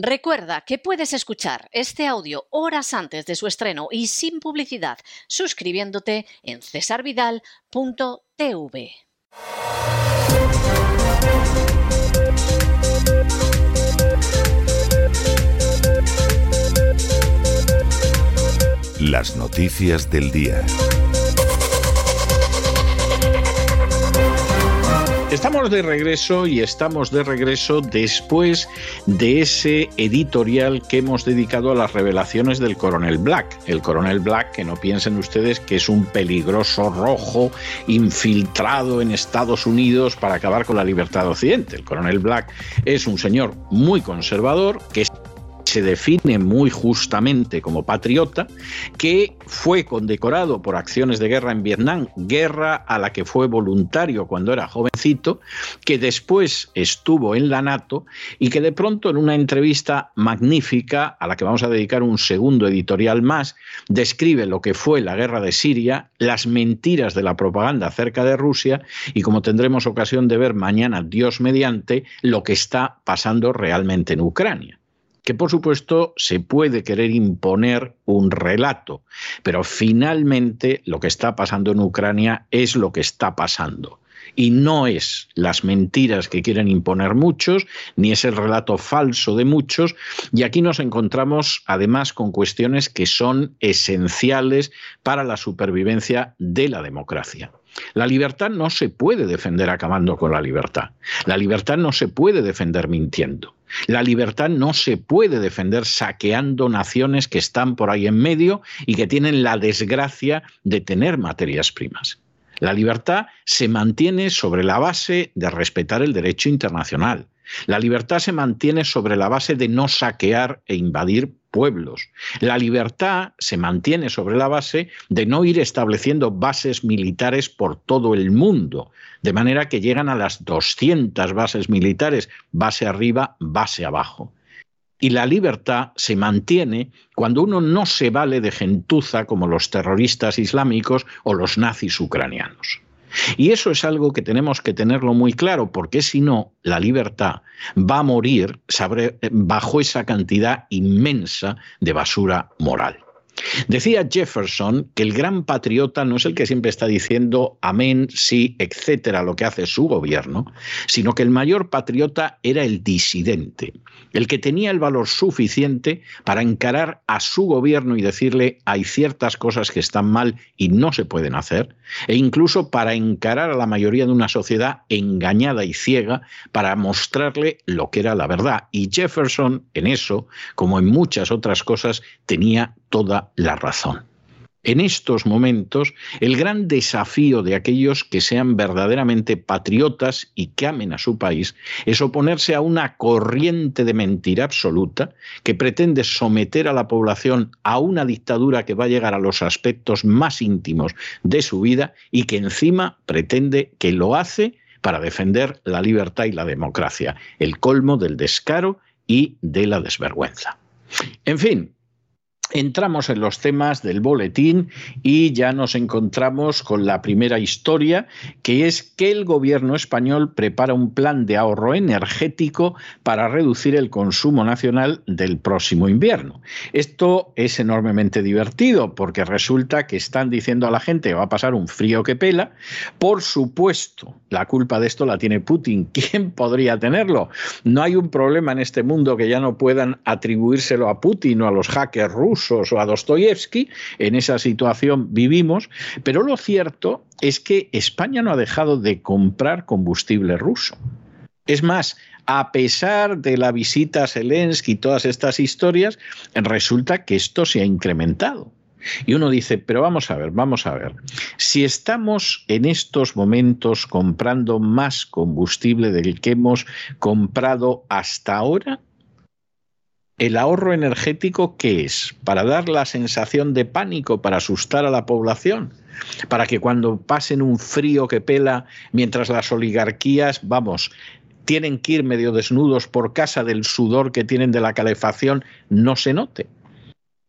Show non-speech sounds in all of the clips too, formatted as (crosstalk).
Recuerda que puedes escuchar este audio horas antes de su estreno y sin publicidad suscribiéndote en cesarvidal.tv. Las noticias del día. Estamos de regreso y estamos de regreso después de ese editorial que hemos dedicado a las revelaciones del coronel Black. El coronel Black, que no piensen ustedes que es un peligroso rojo infiltrado en Estados Unidos para acabar con la libertad de Occidente. El coronel Black es un señor muy conservador que se define muy justamente como patriota, que fue condecorado por acciones de guerra en Vietnam, guerra a la que fue voluntario cuando era jovencito, que después estuvo en la NATO y que de pronto en una entrevista magnífica, a la que vamos a dedicar un segundo editorial más, describe lo que fue la guerra de Siria, las mentiras de la propaganda acerca de Rusia y como tendremos ocasión de ver mañana, Dios mediante, lo que está pasando realmente en Ucrania que por supuesto se puede querer imponer un relato, pero finalmente lo que está pasando en Ucrania es lo que está pasando. Y no es las mentiras que quieren imponer muchos, ni es el relato falso de muchos. Y aquí nos encontramos además con cuestiones que son esenciales para la supervivencia de la democracia. La libertad no se puede defender acabando con la libertad. La libertad no se puede defender mintiendo. La libertad no se puede defender saqueando naciones que están por ahí en medio y que tienen la desgracia de tener materias primas. La libertad se mantiene sobre la base de respetar el derecho internacional. La libertad se mantiene sobre la base de no saquear e invadir pueblos. La libertad se mantiene sobre la base de no ir estableciendo bases militares por todo el mundo, de manera que llegan a las 200 bases militares, base arriba, base abajo. Y la libertad se mantiene cuando uno no se vale de gentuza como los terroristas islámicos o los nazis ucranianos. Y eso es algo que tenemos que tenerlo muy claro, porque si no, la libertad va a morir bajo esa cantidad inmensa de basura moral. Decía Jefferson que el gran patriota no es el que siempre está diciendo amén, sí, etcétera, lo que hace su gobierno, sino que el mayor patriota era el disidente, el que tenía el valor suficiente para encarar a su gobierno y decirle hay ciertas cosas que están mal y no se pueden hacer, e incluso para encarar a la mayoría de una sociedad engañada y ciega para mostrarle lo que era la verdad. Y Jefferson en eso, como en muchas otras cosas, tenía toda la razón. En estos momentos, el gran desafío de aquellos que sean verdaderamente patriotas y que amen a su país es oponerse a una corriente de mentira absoluta que pretende someter a la población a una dictadura que va a llegar a los aspectos más íntimos de su vida y que encima pretende que lo hace para defender la libertad y la democracia, el colmo del descaro y de la desvergüenza. En fin, Entramos en los temas del boletín y ya nos encontramos con la primera historia, que es que el gobierno español prepara un plan de ahorro energético para reducir el consumo nacional del próximo invierno. Esto es enormemente divertido porque resulta que están diciendo a la gente que va a pasar un frío que pela. Por supuesto, la culpa de esto la tiene Putin. (laughs) ¿Quién podría tenerlo? No hay un problema en este mundo que ya no puedan atribuírselo a Putin o a los hackers rusos o a Dostoyevsky, en esa situación vivimos, pero lo cierto es que España no ha dejado de comprar combustible ruso. Es más, a pesar de la visita a Zelensky y todas estas historias, resulta que esto se ha incrementado. Y uno dice, pero vamos a ver, vamos a ver, si estamos en estos momentos comprando más combustible del que hemos comprado hasta ahora, ¿El ahorro energético qué es? ¿Para dar la sensación de pánico, para asustar a la población? Para que cuando pasen un frío que pela, mientras las oligarquías, vamos, tienen que ir medio desnudos por casa del sudor que tienen de la calefacción, no se note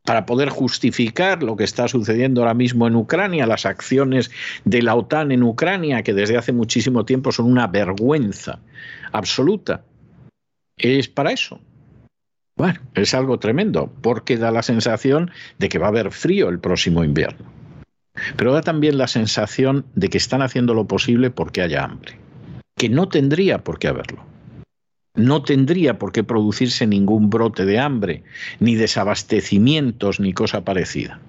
para poder justificar lo que está sucediendo ahora mismo en Ucrania, las acciones de la OTAN en Ucrania, que desde hace muchísimo tiempo son una vergüenza absoluta. Es para eso, Bueno, es algo tremendo, porque da la sensación de que va a haber frío el próximo invierno. Pero da también la sensación de que están haciendo lo posible porque haya hambre, que no tendría por qué haberlo. No tendría por qué producirse ningún brote de hambre, ni desabastecimientos, ni cosa parecida.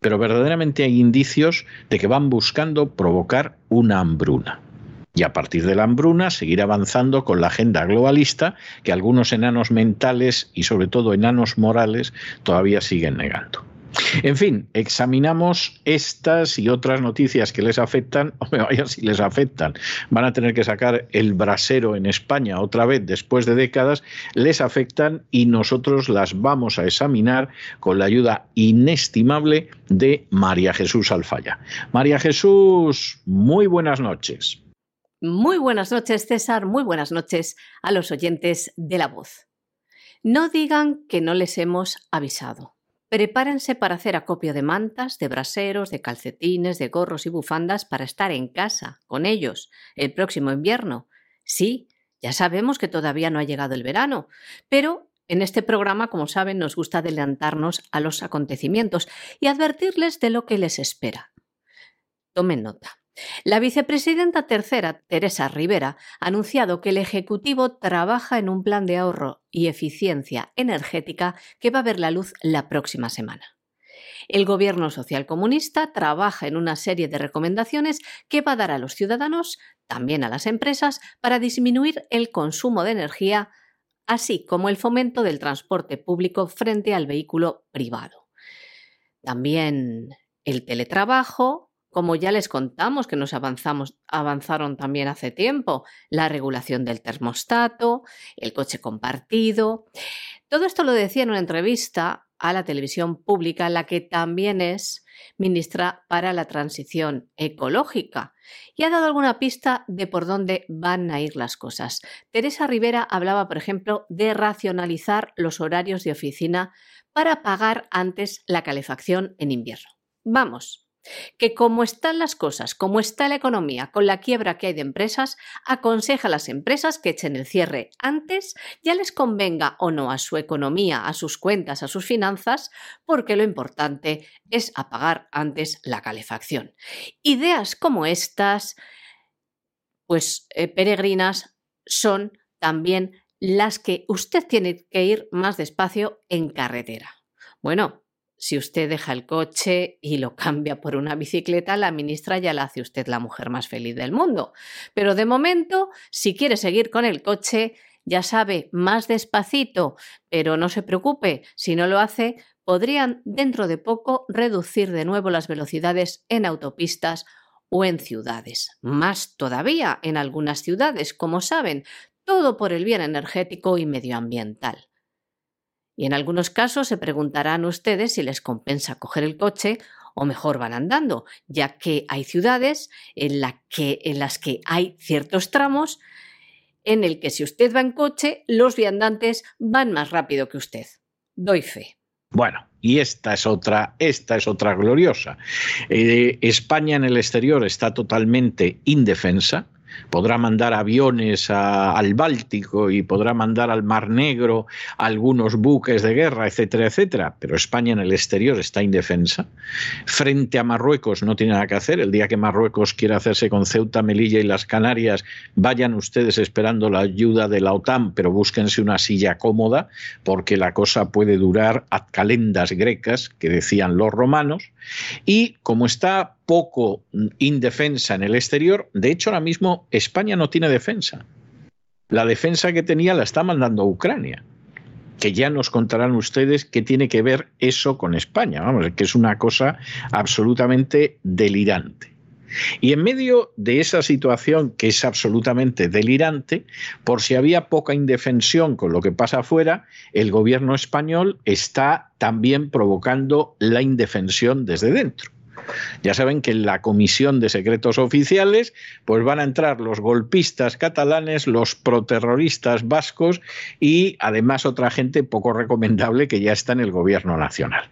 Pero verdaderamente hay indicios de que van buscando provocar una hambruna y a partir de la hambruna seguir avanzando con la agenda globalista que algunos enanos mentales y sobre todo enanos morales todavía siguen negando. En fin, examinamos estas y otras noticias que les afectan, (laughs) o vaya si les afectan, van a tener que sacar el brasero en España otra vez después de décadas, les afectan y nosotros las vamos a examinar con la ayuda inestimable de María Jesús Alfaya. María Jesús, muy buenas noches. Muy buenas noches, César. Muy buenas noches a los oyentes de la voz. No digan que no les hemos avisado. Prepárense para hacer acopio de mantas, de braseros, de calcetines, de gorros y bufandas para estar en casa con ellos el próximo invierno. Sí, ya sabemos que todavía no ha llegado el verano, pero en este programa, como saben, nos gusta adelantarnos a los acontecimientos y advertirles de lo que les espera. Tomen nota. La vicepresidenta tercera, Teresa Rivera, ha anunciado que el Ejecutivo trabaja en un plan de ahorro y eficiencia energética que va a ver la luz la próxima semana. El Gobierno socialcomunista trabaja en una serie de recomendaciones que va a dar a los ciudadanos, también a las empresas, para disminuir el consumo de energía, así como el fomento del transporte público frente al vehículo privado. También el teletrabajo, como ya les contamos que nos avanzaron también hace tiempo, la regulación del termostato, el coche compartido. Todo esto lo decía en una entrevista a la televisión pública, la que también es ministra para la transición ecológica, y ha dado alguna pista de por dónde van a ir las cosas. Teresa Rivera hablaba, por ejemplo, de racionalizar los horarios de oficina para pagar antes la calefacción en invierno. Vamos, que como están las cosas, como está la economía, con la quiebra que hay de empresas, aconseja a las empresas que echen el cierre antes, ya les convenga o no a su economía, a sus cuentas, a sus finanzas, porque lo importante es apagar antes la calefacción. Ideas como estas, pues eh, peregrinas, son también las que usted tiene que ir más despacio en carretera. Bueno, si usted deja el coche y lo (laughs) cambia por una bicicleta, la ministra ya la hace usted la mujer más feliz del mundo. Pero de momento, si quiere seguir con el coche, ya sabe, más despacito, pero no se preocupe, si no lo hace, podrían dentro de poco reducir de nuevo las velocidades en autopistas o en ciudades. Más todavía en algunas ciudades, como saben, todo por el bien energético y medioambiental. Y en algunos casos se preguntarán ustedes si les compensa coger el coche o mejor van andando, ya que hay ciudades en, que, en las que hay ciertos tramos en el que si usted va en coche, los viandantes van más rápido que usted. Doy fe. Bueno, y esta es otra, esta es otra gloriosa. Eh, España en el exterior está totalmente indefensa podrá mandar aviones al Báltico y podrá mandar al Mar Negro algunos buques de guerra, etcétera, etcétera, pero España en el exterior está indefensa. Frente a Marruecos no tiene nada que hacer. El día que Marruecos quiera hacerse con Ceuta, Melilla y las Canarias, vayan ustedes esperando la ayuda de la OTAN, pero búsquense una silla cómoda, porque la cosa puede durar a calendas grecas, que decían los romanos. Y como está poco indefensa en el exterior, de hecho ahora mismo España no tiene defensa. La defensa que tenía la está mandando a Ucrania que ya nos contarán ustedes qué tiene que ver eso con España, vamos, que es una cosa absolutamente delirante. Y en medio de esa situación que es absolutamente delirante, por si había poca indefensión con lo que pasa afuera, el gobierno español está también provocando la indefensión desde dentro. Ya saben que en la Comisión de Secretos Oficiales pues van a entrar los golpistas catalanes, los proterroristas vascos y además otra gente poco recomendable que ya está en el gobierno nacional.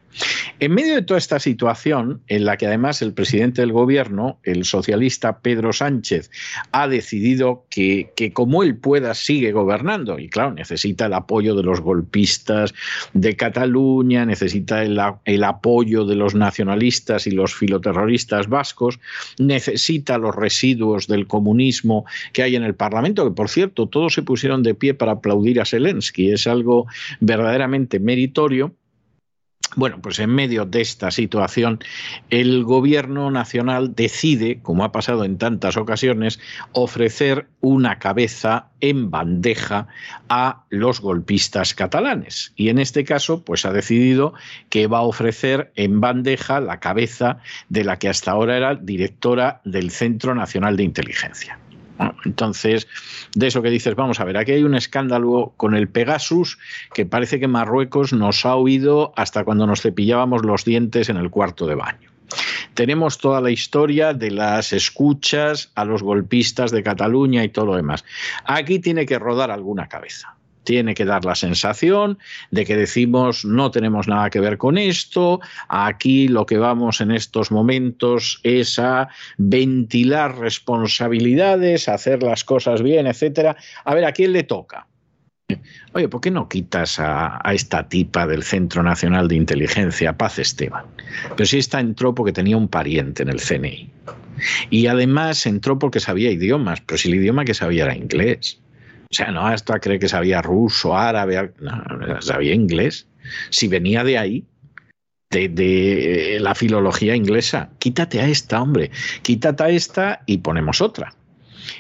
En medio de toda esta situación, en la que además el presidente del gobierno, el socialista Pedro Sánchez, ha decidido que, como él pueda sigue gobernando, y claro, necesita el apoyo de los golpistas de Cataluña, necesita el, el apoyo de los nacionalistas y los filoterroristas vascos, necesita los residuos del comunismo que hay en el Parlamento, que por cierto, todos se pusieron de pie para aplaudir a Zelensky, es algo verdaderamente meritorio. Bueno, pues en medio de esta situación, el gobierno nacional decide, como ha pasado en tantas ocasiones, ofrecer una cabeza en bandeja a los golpistas catalanes. Y en este caso, pues ha decidido que va a ofrecer en bandeja la cabeza de la que hasta ahora era directora del Centro Nacional de Inteligencia. Entonces, de eso que dices, vamos a ver, aquí hay un escándalo con el Pegasus que parece que Marruecos nos ha oído hasta cuando nos cepillábamos los dientes en el cuarto de baño. Tenemos toda la historia de las escuchas a los golpistas de Cataluña y todo lo demás. Aquí tiene que rodar alguna cabeza tiene que dar la sensación de que decimos no tenemos nada que ver con esto, aquí lo que vamos en estos momentos es a ventilar responsabilidades, hacer las cosas bien, etcétera. A ver, ¿a quién le toca? Oye, ¿por qué no quitas a, a, esta tipa del Centro Nacional de Inteligencia, Paz Esteban? Pero si esta entró porque tenía un pariente en el CNI. Y además entró porque sabía idiomas, pero si el idioma que sabía era inglés. O sea, no hasta cree que sabía ruso, árabe, no, sabía inglés. Si venía de ahí, de, de, la filología inglesa, quítate a esta, hombre, quítate a esta y ponemos otra.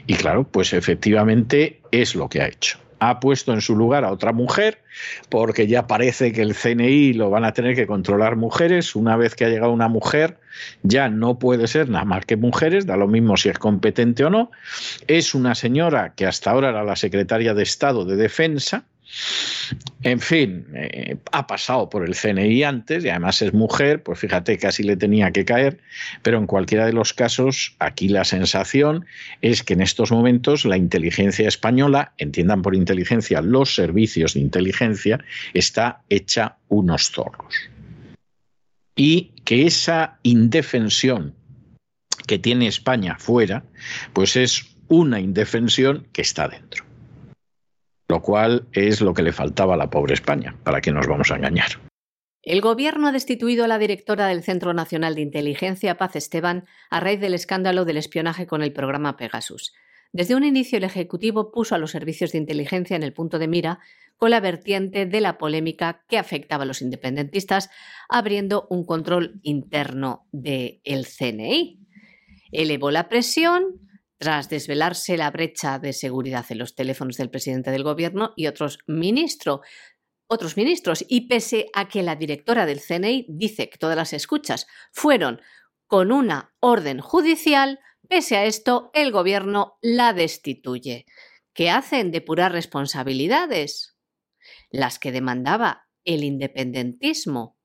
Y claro, pues efectivamente es lo que ha hecho ha puesto en su lugar a otra mujer, porque ya parece que el CNI lo van a tener que controlar mujeres. Una vez que ha llegado una mujer, ya no puede ser nada más que mujeres, da lo mismo si es competente o no. Es una señora que hasta ahora era la secretaria de Estado de Defensa, en fin, eh, ha pasado por el CNI antes y además es mujer, pues fíjate, casi le tenía que caer, pero en cualquiera de los casos, aquí la sensación es que en estos momentos la inteligencia española, entiendan por inteligencia los servicios de inteligencia, está hecha unos zorros. Y que esa indefensión que tiene España fuera, pues es una indefensión que está dentro lo cual es lo que le faltaba a la pobre España, para que nos vamos a engañar. El gobierno ha destituido a la directora del Centro Nacional de Inteligencia, Paz Esteban, a raíz del escándalo del espionaje con el programa Pegasus. Desde un inicio, el Ejecutivo puso a los servicios de inteligencia en el punto de mira con la vertiente de la polémica que afectaba a los independentistas, abriendo un control interno del CNI. Elevó la presión, tras desvelarse la brecha de seguridad en los teléfonos del presidente del gobierno y otros ministros. Otros ministros, y pese a que la directora del CNI dice que todas las escuchas fueron con una orden judicial, pese a esto, el gobierno la destituye. ¿Qué hacen? Depurar responsabilidades, las que demandaba el independentismo.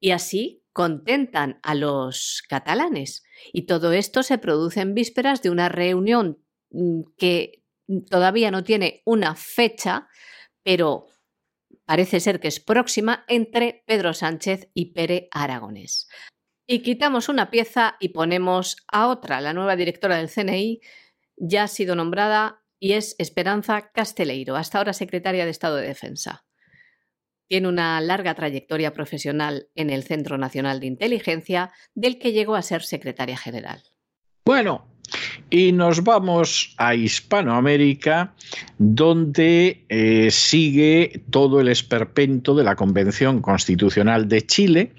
Y así contentan a los catalanes. Y todo esto se produce en vísperas de una reunión mm, que todavía no tiene una fecha, pero parece ser que es próxima entre Pedro Sánchez y Pere Aragonés. Y quitamos una pieza y ponemos a otra. La nueva directora del CNI ya ha sido nombrada y es Esperanza Casteleiro, hasta ahora secretaria de Estado de Defensa. Tiene una larga trayectoria profesional en el Centro Nacional de Inteligencia, del que llegó a ser secretaria general. Bueno, y nos vamos a Hispanoamérica, donde eh, sigue todo el esperpento de la Convención Constitucional de Chile,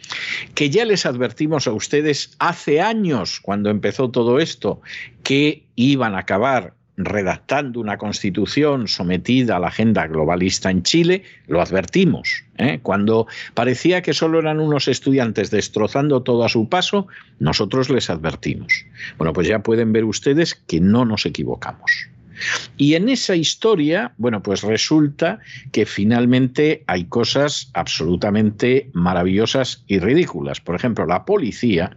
que ya les advertimos a ustedes hace años, cuando empezó todo esto, que iban a acabar redactando una constitución sometida a la agenda globalista en Chile, lo advertimos. ¿eh? Cuando parecía que solo eran unos estudiantes destrozando todo a su paso, nosotros les advertimos. Bueno, pues ya pueden ver ustedes que no nos equivocamos. Y en esa historia, bueno, pues resulta que finalmente hay cosas absolutamente maravillosas y ridículas. Por ejemplo, la policía,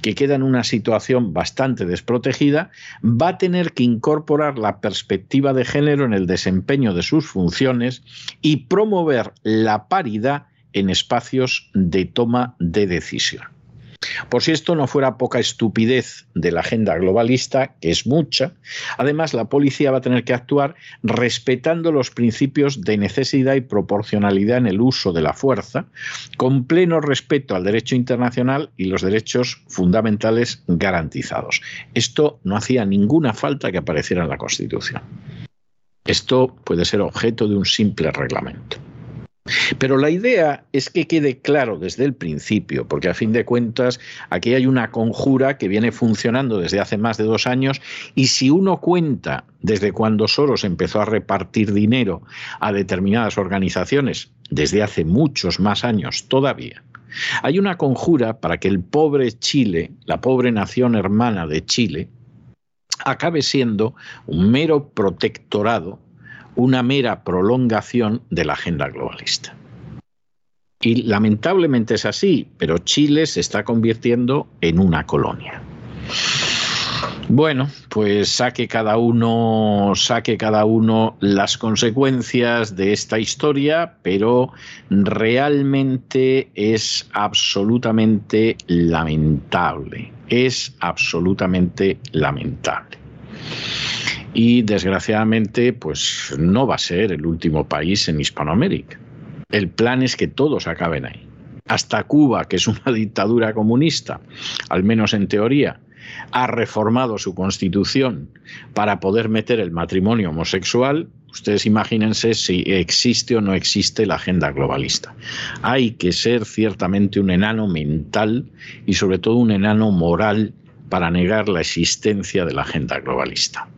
que queda en una situación bastante desprotegida, va a tener que incorporar la perspectiva de género en el desempeño de sus funciones y promover la paridad en espacios de toma de decisión. Por si esto no fuera poca estupidez de la agenda globalista, que es mucha, además la policía va a tener que actuar respetando los principios de necesidad y proporcionalidad en el uso de la fuerza, con pleno respeto al derecho internacional y los derechos fundamentales garantizados. Esto no hacía ninguna falta que apareciera en la Constitución. Esto puede ser objeto de un simple reglamento. Pero la idea es que quede claro desde el principio, porque a fin de cuentas aquí hay una conjura que viene funcionando desde hace más de dos años y si uno cuenta desde cuando Soros empezó a repartir dinero a determinadas organizaciones, desde hace muchos más años todavía, hay una conjura para que el pobre Chile, la pobre nación hermana de Chile, acabe siendo un mero protectorado una mera prolongación de la agenda globalista. Y lamentablemente es así, pero Chile se está convirtiendo en una colonia. Bueno, pues saque cada uno, saque cada uno las consecuencias de esta historia, pero realmente es absolutamente lamentable. Es absolutamente lamentable y desgraciadamente pues no va a ser el último país en Hispanoamérica. El plan es que todos acaben ahí. Hasta Cuba, que es una (laughs) dictadura comunista, al menos en teoría, ha reformado su constitución para poder meter el matrimonio homosexual, ustedes imagínense si existe o no existe la agenda globalista. Hay que ser ciertamente un enano mental y sobre todo un enano moral para negar la existencia de la agenda globalista.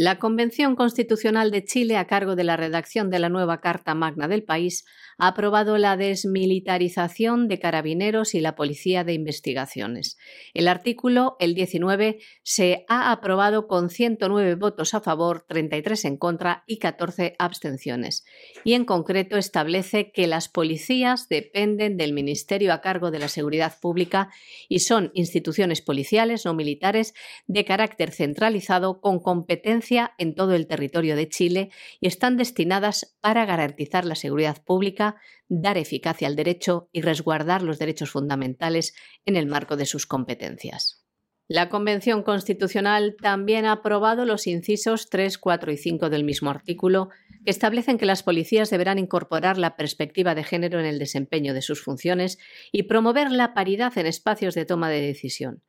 La Convención Constitucional de Chile, a cargo de la redacción de la nueva Carta Magna del país, ha aprobado la desmilitarización de carabineros y la Policía de Investigaciones. El artículo, el 19, se ha aprobado con 109 votos a favor, 33 en contra y 14 abstenciones. Y en concreto establece que las policías dependen del Ministerio a cargo de la Seguridad Pública y son instituciones policiales no militares de carácter centralizado con competencia en todo el territorio de Chile y están destinadas para garantizar la seguridad pública dar eficacia al derecho y resguardar los derechos fundamentales en el marco de sus competencias. La Convención Constitucional también ha aprobado los incisos 3, 4 y 5 del mismo artículo, que establecen que las policías deberán incorporar la perspectiva de género en el desempeño de sus funciones y promover la paridad en espacios de toma de decisión,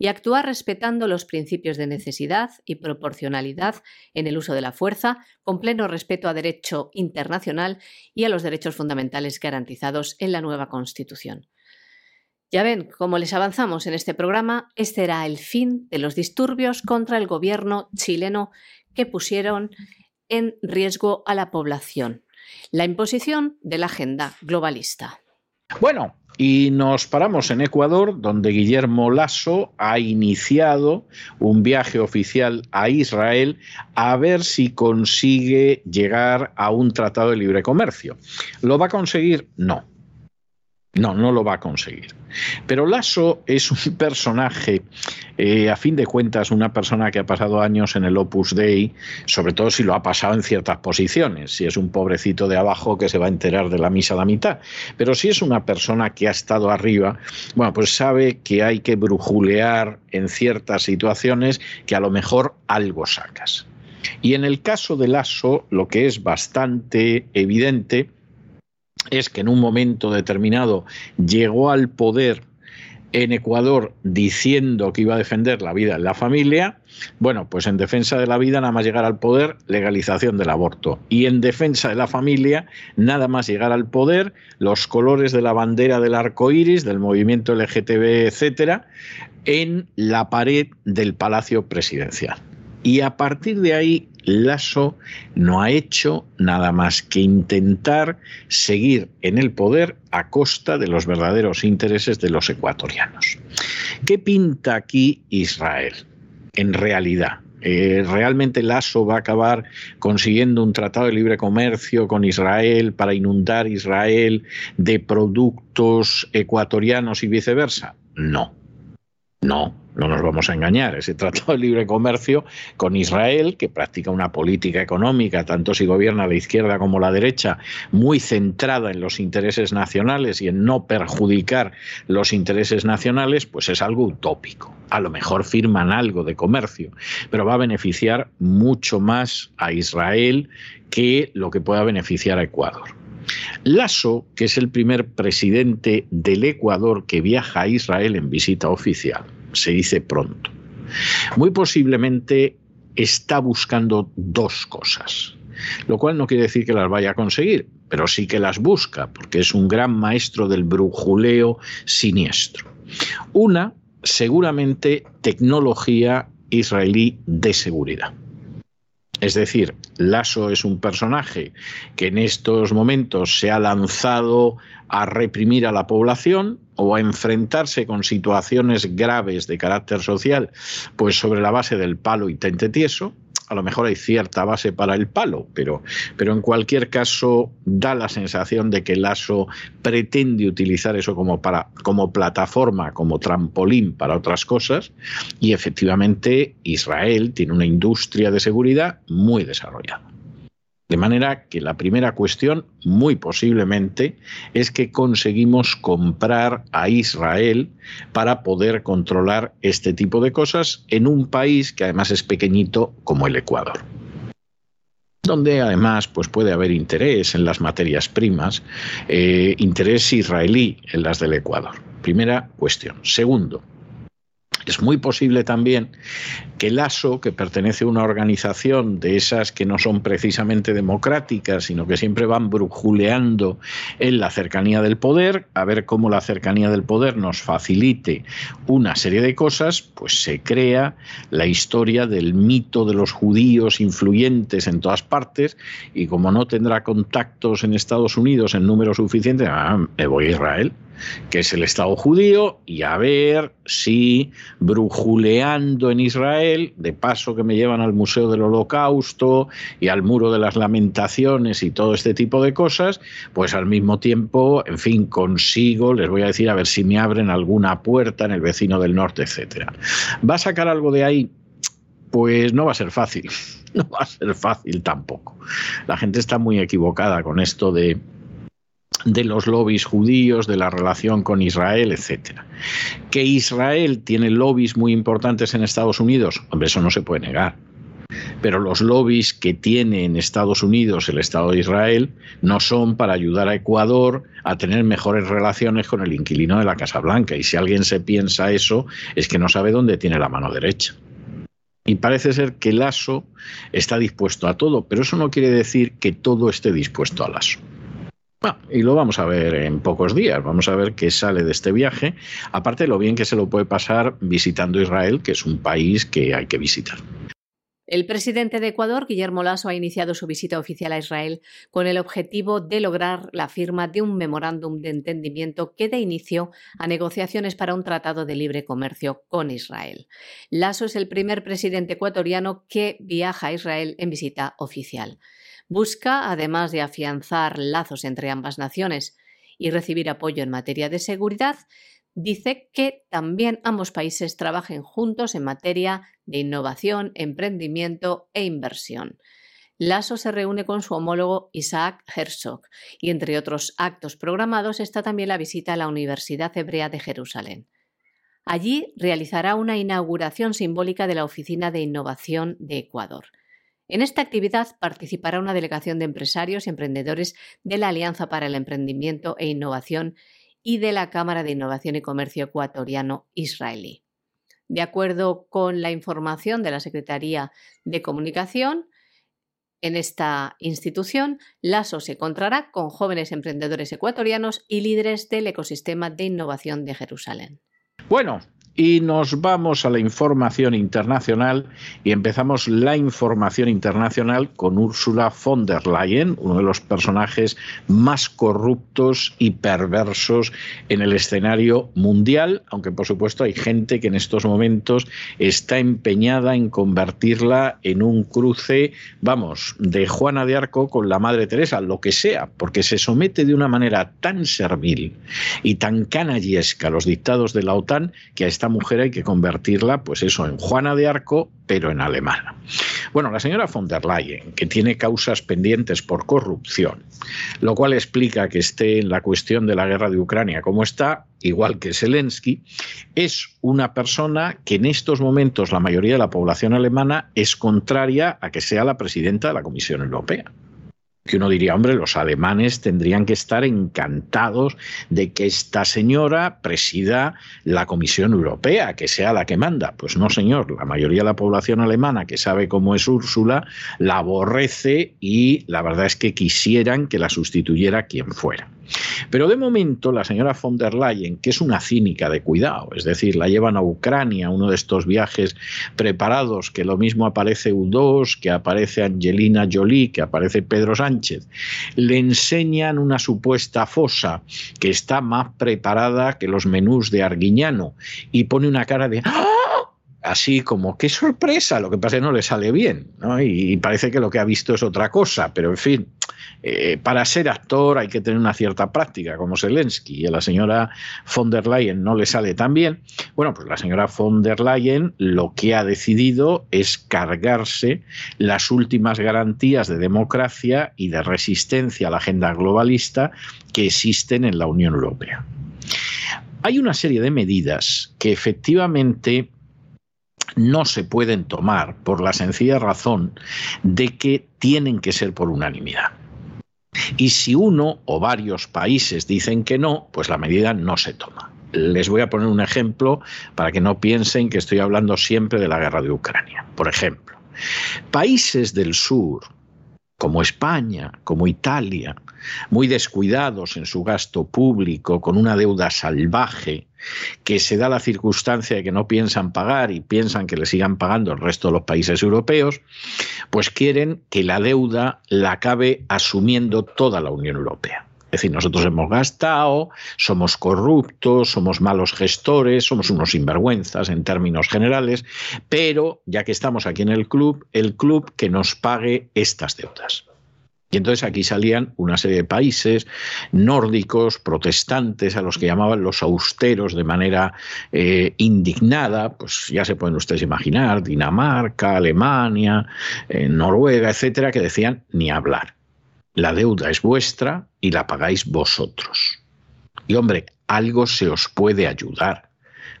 y actuar respetando los principios de necesidad y proporcionalidad en el uso de la fuerza, con pleno respeto a derecho internacional y a los derechos fundamentales garantizados en la nueva Constitución. Ya ven, como les avanzamos en este programa, este era el fin de los disturbios contra el gobierno chileno que pusieron en riesgo a la población. La imposición de la agenda globalista. Bueno, y nos paramos en Ecuador, donde Guillermo Lasso ha iniciado un viaje oficial a Israel a ver si consigue llegar a un tratado de libre comercio. ¿Lo va a conseguir? No. No, no lo va a conseguir. Pero Lasso es un (laughs) personaje, eh, a fin de cuentas, una persona que ha pasado años en el Opus Dei, sobre todo si lo ha pasado en ciertas posiciones, si es un pobrecito de abajo que se va a enterar de la misa a la mitad. Pero si es una persona que ha estado arriba, bueno, pues sabe que hay que brujulear en ciertas situaciones que a lo mejor algo sacas. Y en el caso de Lasso, lo que es bastante evidente, es que en un momento determinado llegó al poder en Ecuador diciendo que iba a defender la vida en la familia, bueno, pues en defensa de la vida nada más llegar al poder, legalización del aborto. Y en defensa de la familia, nada más llegar al poder, los colores de la bandera del arco iris, del movimiento LGTB, etcétera, en la pared del Palacio Presidencial. Y a partir de ahí Lasso no ha hecho nada más que intentar seguir en el poder a costa de los verdaderos intereses de los ecuatorianos. ¿Qué pinta aquí Israel? En realidad, eh, ¿Realmente Lasso va a acabar consiguiendo un tratado de libre comercio con Israel para inundar Israel de productos ecuatorianos y viceversa? No. No, no nos vamos a engañar. Ese tratado de libre comercio con Israel, que practica una política económica, tanto si gobierna la izquierda como la derecha, muy centrada en los intereses nacionales y en no perjudicar los intereses nacionales, pues es algo utópico. A lo mejor firman algo de comercio, pero va a beneficiar mucho más a Israel que lo que pueda beneficiar a Ecuador. Lasso, que es el primer presidente del Ecuador que viaja a Israel en visita oficial, se dice pronto, muy posiblemente está buscando dos cosas, lo cual no quiere decir que las vaya a conseguir, pero sí que las busca, porque es un gran maestro del brujuleo siniestro. Una, seguramente, tecnología israelí de seguridad. Es decir, Lasso es un personaje que en estos momentos se ha lanzado a reprimir a la población o a enfrentarse con situaciones graves de carácter social, pues sobre la base del palo y tente tieso, a lo mejor hay cierta base para el palo, pero, pero en cualquier caso da la sensación de que el ASO pretende utilizar eso como, para, como plataforma, como trampolín para otras cosas, y efectivamente Israel tiene una industria de seguridad muy desarrollada. De manera que la primera cuestión, muy posiblemente, es que conseguimos comprar a Israel para poder controlar este tipo de cosas en un país que además es pequeñito como el Ecuador donde además pues puede haber interés en las materias primas, eh, interés israelí en las del Ecuador. Primera cuestión. Segundo, es muy posible también que el ASO, que pertenece a una organización de esas que no son precisamente democráticas, sino que siempre van brujuleando en la cercanía del poder, a ver cómo la cercanía del poder nos facilite una serie de cosas, pues se crea la historia del mito de los judíos influyentes en todas partes y como no tendrá contactos en Estados Unidos en número suficiente, ah, me voy a Israel que es el Estado judío, y a ver si brujuleando en Israel, de paso que me llevan al Museo del Holocausto y al Muro de las Lamentaciones y todo este tipo de cosas, pues al mismo tiempo, en fin, consigo, les voy a decir, a ver si me abren alguna puerta en el vecino del norte, etcétera. ¿Va a sacar algo de ahí? Pues no va a ser fácil, (laughs) no va a ser fácil tampoco. La gente está muy equivocada con esto de de los lobbies judíos, de la relación con Israel, etcétera. Que Israel tiene lobbies muy importantes en Estados Unidos, hombre, eso no se puede negar. Pero los lobbies que tiene en Estados Unidos el Estado de Israel no son para ayudar a Ecuador a tener mejores relaciones con el inquilino de la Casa Blanca. Y si alguien se piensa eso, es que no sabe dónde tiene la mano derecha. Y parece ser que el ASO está dispuesto a todo, pero eso no quiere decir que todo esté dispuesto al ASO y lo vamos a ver en pocos días. Vamos a ver qué sale de este viaje. Aparte de lo bien que se lo puede pasar visitando Israel, que es un país que hay que visitar. El presidente de Ecuador, Guillermo Lasso, ha iniciado su visita oficial a Israel con el objetivo de lograr la firma de un memorándum de entendimiento que dé inicio a negociaciones para un tratado de libre comercio con Israel. Lasso es el primer presidente ecuatoriano que viaja a Israel en visita oficial. Busca, además de afianzar lazos entre ambas naciones y recibir apoyo en materia de seguridad, dice que también ambos países trabajen juntos en materia de innovación, emprendimiento e inversión. Lasso se reúne con su homólogo Isaac Herzog y entre otros actos programados está también la visita a la Universidad Hebrea de Jerusalén. Allí realizará una inauguración simbólica de la Oficina de Innovación de Ecuador. En esta actividad participará una delegación de empresarios y emprendedores de la Alianza para el Emprendimiento e Innovación y de la Cámara de Innovación y Comercio Ecuatoriano Israelí. De acuerdo con la información de la Secretaría de Comunicación, en esta institución, LASO se encontrará con jóvenes emprendedores ecuatorianos y líderes del ecosistema de innovación de Jerusalén. Bueno, y nos vamos a la información internacional y empezamos la información internacional con Ursula von der Leyen, uno de los personajes más corruptos y perversos en el escenario mundial, aunque por supuesto hay gente que en estos momentos está empeñada en convertirla en un cruce, vamos, de Juana de Arco con la Madre Teresa, lo que sea, porque se somete de una manera tan servil y tan canallesca a los dictados de la OTAN que está mujer hay que convertirla, pues eso, en Juana de Arco, pero en alemana. Bueno, la señora von der Leyen, que tiene causas pendientes por corrupción, lo cual explica que esté en la cuestión de la guerra de Ucrania como está, igual que Zelensky, es una persona que en estos momentos la mayoría de la población alemana es contraria a que sea la presidenta de la Comisión Europea que uno diría, hombre, los alemanes tendrían que estar encantados de que esta señora presida la Comisión Europea, que sea la que manda. Pues no, señor, la mayoría de la población alemana que sabe cómo es Úrsula la aborrece y la verdad es que quisieran que la sustituyera quien fuera. Pero de momento la señora von der Leyen, que es una cínica de cuidado, es decir, la llevan a Ucrania, uno de estos viajes preparados, que lo mismo aparece U2, que aparece Angelina Jolie, que aparece Pedro Sánchez, le enseñan una supuesta fosa que está más preparada que los menús de Arguiñano y pone una cara de... ¡Ah! así como qué sorpresa, lo que pasa es que no le sale bien, ¿no? y, parece que lo que ha visto es otra cosa, pero en fin, eh, para ser actor hay que tener una cierta práctica, como Zelensky, y a la señora von der Leyen no le sale tan bien. Bueno, pues la señora von der Leyen lo que ha decidido es cargarse las últimas garantías de democracia y de resistencia a la agenda globalista que existen en la Unión Europea. Hay una serie de medidas que efectivamente no se pueden tomar por la sencilla razón de que tienen que ser por unanimidad. Y si uno o varios países dicen que no, pues la medida no se toma. Les voy a poner un ejemplo para que no piensen que estoy hablando siempre de la guerra de Ucrania. Por ejemplo, países del sur, como España, como Italia, muy descuidados en su gasto público, con una deuda salvaje, que se da la circunstancia de que no piensan pagar y piensan que le sigan pagando el resto de los países europeos, pues quieren que la deuda la acabe asumiendo toda la Unión Europea. Es decir, nosotros hemos gastado, somos corruptos, somos malos gestores, somos unos sinvergüenzas en términos generales, pero ya que estamos aquí en el club, el club que nos pague estas deudas. Y entonces aquí salían una serie de países nórdicos, protestantes, a los que llamaban los austeros de manera eh, indignada, pues ya se pueden ustedes imaginar, Dinamarca, Alemania, eh, Noruega, etcétera, que decían ni hablar. La deuda es vuestra y la pagáis vosotros. Y hombre, algo se os puede ayudar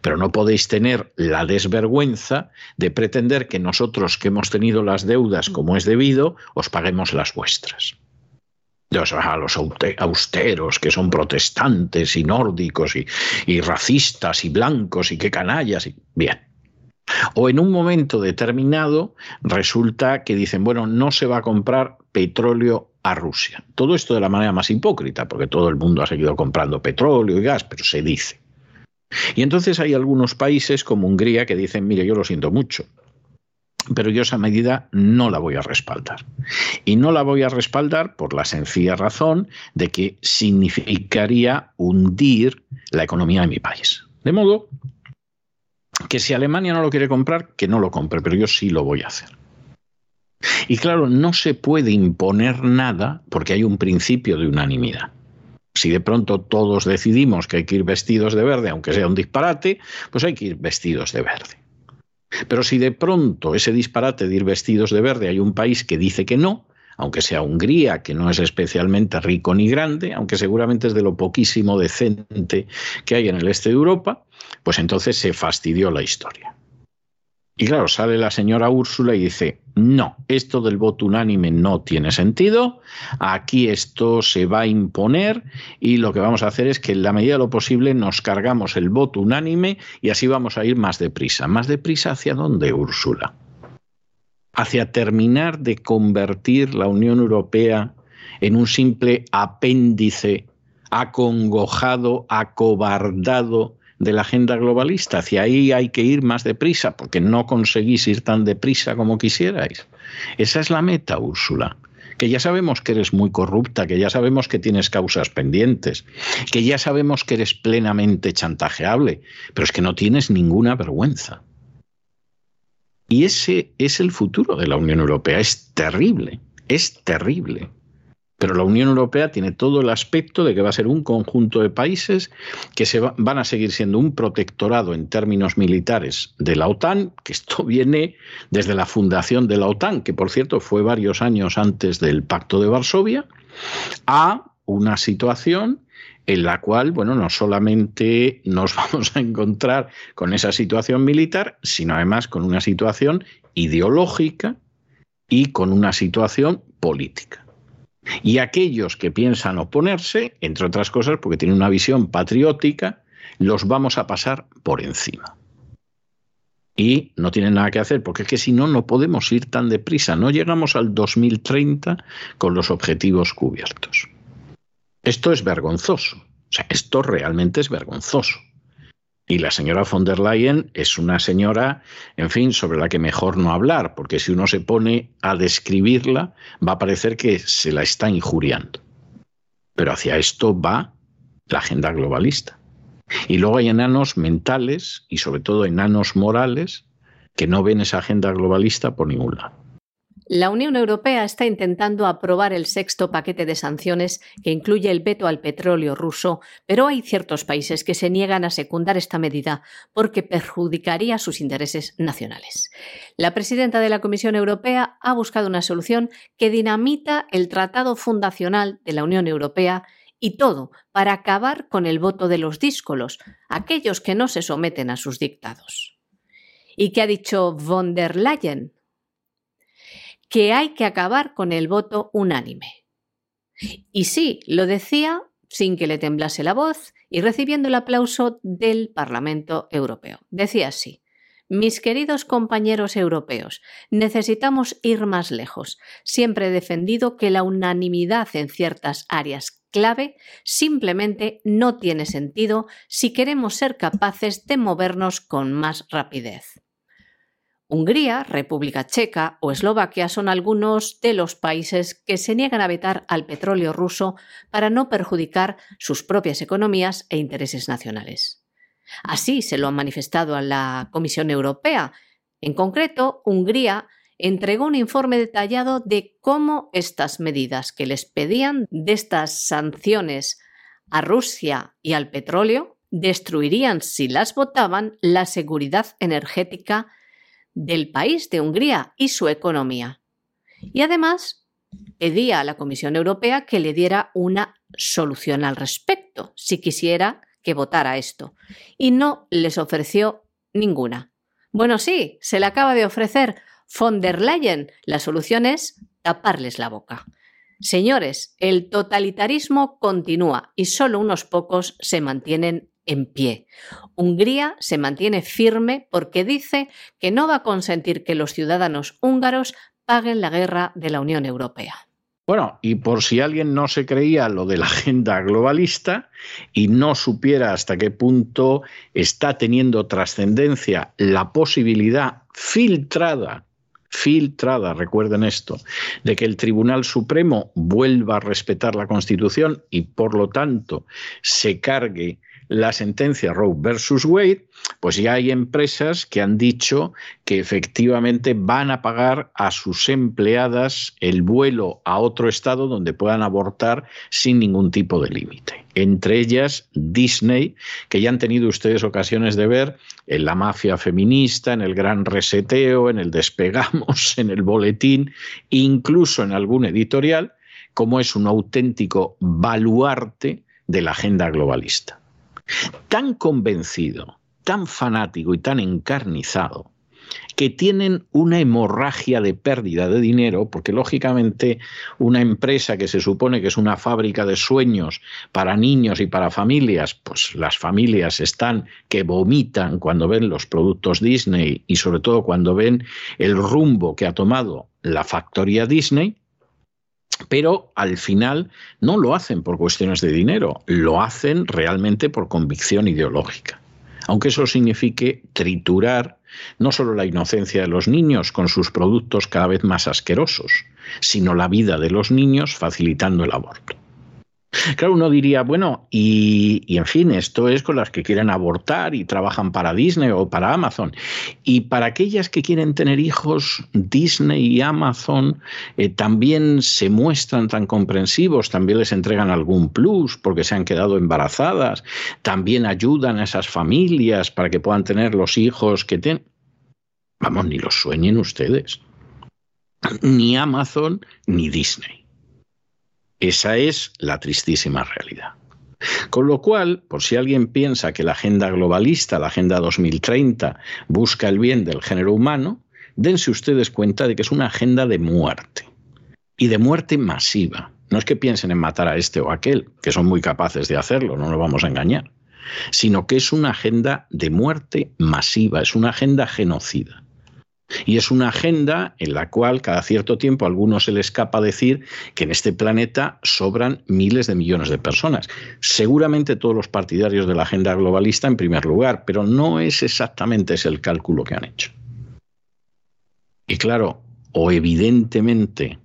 pero no podéis tener la desvergüenza de pretender que nosotros que hemos tenido las deudas como es debido, os paguemos las vuestras. a los austeros que son protestantes y nórdicos y, y racistas y blancos y qué canallas. Y... Bien. O en un momento determinado resulta que dicen, bueno, no se va a comprar petróleo a Rusia. Todo esto de la manera más hipócrita, porque todo el mundo ha seguido comprando petróleo y gas, pero se dice. Y entonces hay algunos países como Hungría que dicen, mire, yo lo siento mucho, pero yo esa medida no la voy a respaldar. Y no la voy a respaldar por la sencilla razón de que significaría hundir la economía de mi país. De modo que si Alemania no lo quiere comprar, que no lo compre, pero yo sí lo voy a hacer. Y claro, no se puede imponer nada porque hay un principio de unanimidad. Si de pronto todos decidimos que hay que ir vestidos de verde, aunque sea un disparate, pues hay que ir vestidos de verde. Pero si de pronto ese disparate de ir vestidos de verde hay un país que dice que no, aunque sea Hungría, que no es especialmente rico ni grande, aunque seguramente es de lo poquísimo decente que hay en el este de Europa, pues entonces se fastidió la historia. Y claro, sale la señora Úrsula y dice, no, esto del voto unánime no tiene sentido, aquí esto se va a imponer y lo que vamos a hacer es que en la medida de lo posible nos cargamos el voto unánime y así vamos a ir más deprisa. ¿Más deprisa hacia dónde, Úrsula? Hacia terminar de convertir la Unión Europea en un simple apéndice acongojado, acobardado de la agenda globalista. Hacia ahí hay que ir más deprisa, porque no conseguís ir tan deprisa como quisierais. Esa es la meta, Úrsula. Que ya sabemos que eres muy corrupta, que ya sabemos que tienes causas pendientes, que ya sabemos que eres plenamente chantajeable, pero es que no tienes ninguna vergüenza. Y ese es el futuro de la Unión Europea. Es terrible, es terrible. Pero la Unión Europea tiene todo el aspecto de que va a ser un conjunto de países que se van a seguir siendo un protectorado en términos militares de la OTAN, que esto (laughs) viene desde la fundación de la OTAN, que por cierto fue varios años antes del Pacto de Varsovia, a una situación en la cual, bueno, no solamente nos (laughs) vamos a encontrar con esa situación militar, sino además con una situación ideológica y con una situación política. Y aquellos que piensan oponerse, entre otras cosas porque tienen una visión patriótica, los vamos a pasar por encima. Y no tienen nada que hacer, porque es que si no, no podemos ir tan deprisa. No llegamos al 2030 con los objetivos cubiertos. Esto es vergonzoso. O sea, esto realmente es vergonzoso. Y la señora von der Leyen es una señora, en fin, sobre la que mejor no hablar, porque si uno se pone a describirla, va a parecer que se la está injuriando. Pero hacia esto va la agenda globalista. Y luego hay enanos mentales y sobre todo enanos morales que no ven esa agenda globalista por ningún lado. La Unión Europea está intentando aprobar el sexto paquete de sanciones que incluye el veto al petróleo ruso, pero hay ciertos países que se niegan a secundar esta medida porque perjudicaría sus intereses nacionales. La presidenta de la Comisión Europea ha buscado una solución que dinamita el tratado fundacional de la Unión Europea y todo para acabar con el voto de los díscolos, aquellos que no se someten a sus dictados. ¿Y qué ha dicho von der Leyen? Que hay que acabar con el voto unánime. Y sí, lo decía sin que le temblase la voz y recibiendo el aplauso del Parlamento Europeo. Decía así, mis queridos compañeros europeos, necesitamos ir más lejos. Siempre he defendido que la unanimidad en ciertas áreas clave simplemente no tiene sentido si queremos ser capaces de movernos con más rapidez. Hungría, República Checa o Eslovaquia son algunos de los países que se niegan a vetar al petróleo ruso para no perjudicar sus propias economías e intereses nacionales. Así se lo han manifestado a la Comisión Europea. En concreto, Hungría entregó un informe detallado de cómo estas medidas que les pedían de estas sanciones a Rusia y al petróleo destruirían, si las votaban, la seguridad energética del país de Hungría y su economía. Y además pedía a la Comisión Europea que le diera una solución al respecto, si quisiera que votara esto. Y no les ofreció ninguna. Bueno, sí, se le acaba de ofrecer von der Leyen. La solución es taparles la boca. Señores, el totalitarismo continúa y solo unos pocos se mantienen en pie. Hungría se mantiene firme porque dice que no va a consentir que los ciudadanos húngaros paguen la guerra de la Unión Europea. Bueno, y por si alguien no se creía lo de la agenda globalista y no supiera hasta qué punto está teniendo trascendencia la posibilidad filtrada, filtrada, recuerden esto, de que el Tribunal Supremo vuelva a respetar la Constitución y por lo tanto se cargue la sentencia Roe versus Wade, pues ya hay empresas que han dicho que efectivamente van a pagar a sus empleadas el vuelo a otro estado donde puedan abortar sin ningún tipo de límite. Entre ellas Disney, que ya han tenido ustedes ocasiones de ver en la mafia feminista, en el gran reseteo, en el despegamos, (laughs) en el boletín, incluso en algún editorial, como es un auténtico baluarte de la agenda globalista tan convencido, tan fanático y tan encarnizado, que tienen una hemorragia de pérdida de dinero, porque lógicamente una empresa que se supone que es una fábrica de sueños para niños y para familias, pues las familias están que vomitan cuando ven los productos Disney y sobre todo cuando ven el rumbo que ha tomado la factoría Disney, pero al final no lo hacen por cuestiones de dinero, lo hacen realmente por convicción ideológica. Aunque eso signifique triturar no solo la inocencia de los niños con sus productos cada vez más asquerosos, sino la vida de los niños facilitando el aborto. Claro, uno diría, bueno, y, en fin, esto es con las que quieren abortar y trabajan para Disney o para Amazon. Y para aquellas que quieren tener hijos, Disney y Amazon eh, también se muestran tan comprensivos, también les entregan algún plus porque se han quedado embarazadas, también ayudan a esas familias para que puedan tener los hijos que tienen. Vamos, ni lo sueñen ustedes. Ni Amazon ni Disney. Esa es la tristísima realidad. Con lo cual, por si alguien piensa que la agenda globalista, la agenda 2030, busca el bien del género humano, dense ustedes cuenta de que es una agenda de muerte. Y de muerte masiva. No es que piensen en matar a este o aquel, que son muy capaces de hacerlo, no nos vamos a engañar, sino que es una agenda de muerte masiva, es una agenda genocida. Y es una agenda en la cual cada cierto tiempo a algunos se les escapa decir que en este planeta sobran miles de millones de personas. Seguramente todos los partidarios de la agenda globalista en primer lugar, pero no es exactamente ese el cálculo que han hecho. Y claro, o evidentemente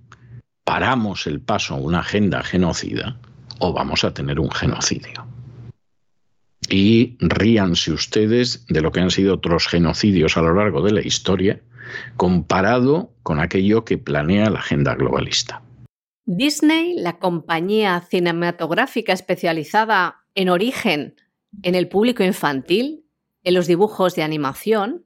paramos el paso a una agenda genocida, o vamos a tener un genocidio. Y ríanse ustedes de lo que han sido otros genocidios a lo largo de la historia, comparado con aquello que planea la agenda globalista. Disney, la compañía cinematográfica especializada en origen en el público infantil, en los dibujos de animación,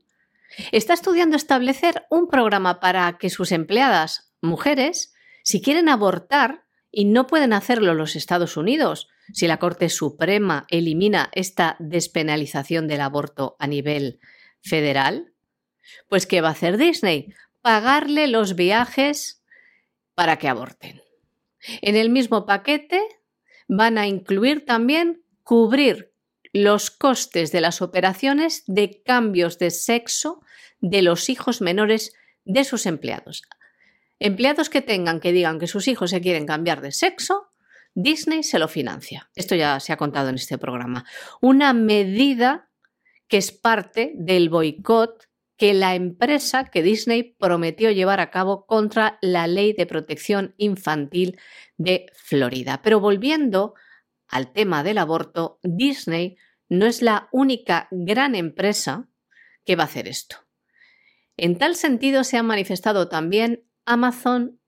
está estudiando establecer un programa para que sus empleadas, mujeres, si quieren abortar y no pueden hacerlo los Estados Unidos, si la Corte Suprema elimina esta despenalización del aborto a nivel federal, pues ¿qué va a hacer Disney? Pagarle los viajes para que aborten. En el mismo paquete van a incluir también cubrir los costes de las operaciones de cambios de sexo de los hijos menores de sus empleados. Empleados que tengan que digan que sus hijos se quieren cambiar de sexo, Disney se lo financia. Esto ya se ha contado en este programa. Una medida que es parte del boicot que la empresa que Disney prometió llevar a cabo contra la ley de protección infantil de Florida. Pero volviendo al tema del aborto, Disney no es la única gran empresa que va a hacer esto. En tal sentido se han manifestado también Amazon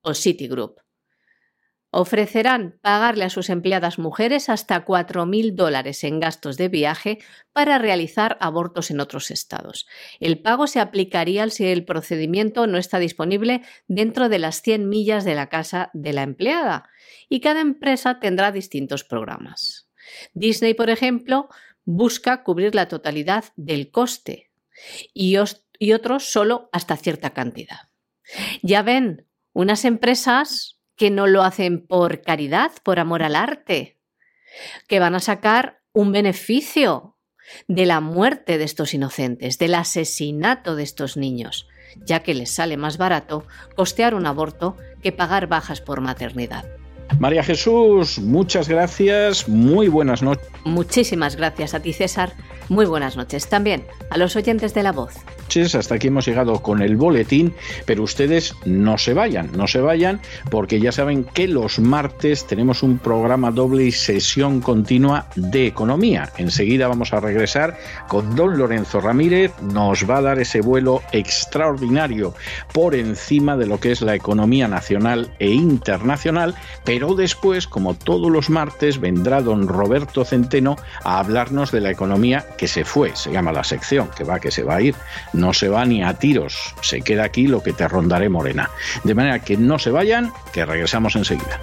o Citigroup ofrecerán pagarle a sus empleadas mujeres hasta 4.000 dólares en gastos de viaje para realizar abortos en otros estados. El pago se aplicaría si el procedimiento no está disponible dentro de las 100 millas de la casa de la empleada y cada empresa tendrá distintos programas. Disney, por ejemplo, busca cubrir la totalidad del coste y, y otros solo hasta cierta cantidad. Ya ven, unas empresas que no lo hacen por caridad, por amor al arte, que van a sacar un beneficio de la muerte de estos inocentes, del asesinato de estos niños, ya que les sale más barato costear un aborto que pagar bajas por maternidad. María Jesús, muchas gracias, muy buenas noches. Muchísimas gracias a ti, César. Muy buenas noches también a los oyentes de la voz hasta aquí hemos llegado con el boletín, pero ustedes no se vayan, no se vayan, porque ya saben que los martes tenemos un programa doble y sesión continua de economía. Enseguida vamos a regresar con don Lorenzo Ramírez, nos va a dar ese vuelo extraordinario por encima de lo que es la economía nacional e internacional, pero después, como todos los martes, vendrá don Roberto Centeno a hablarnos de la economía que se fue, se llama la sección, que va, que se va a ir no se va ni a tiros, se queda aquí lo que te rondaré morena. De manera que no se vayan, que regresamos enseguida.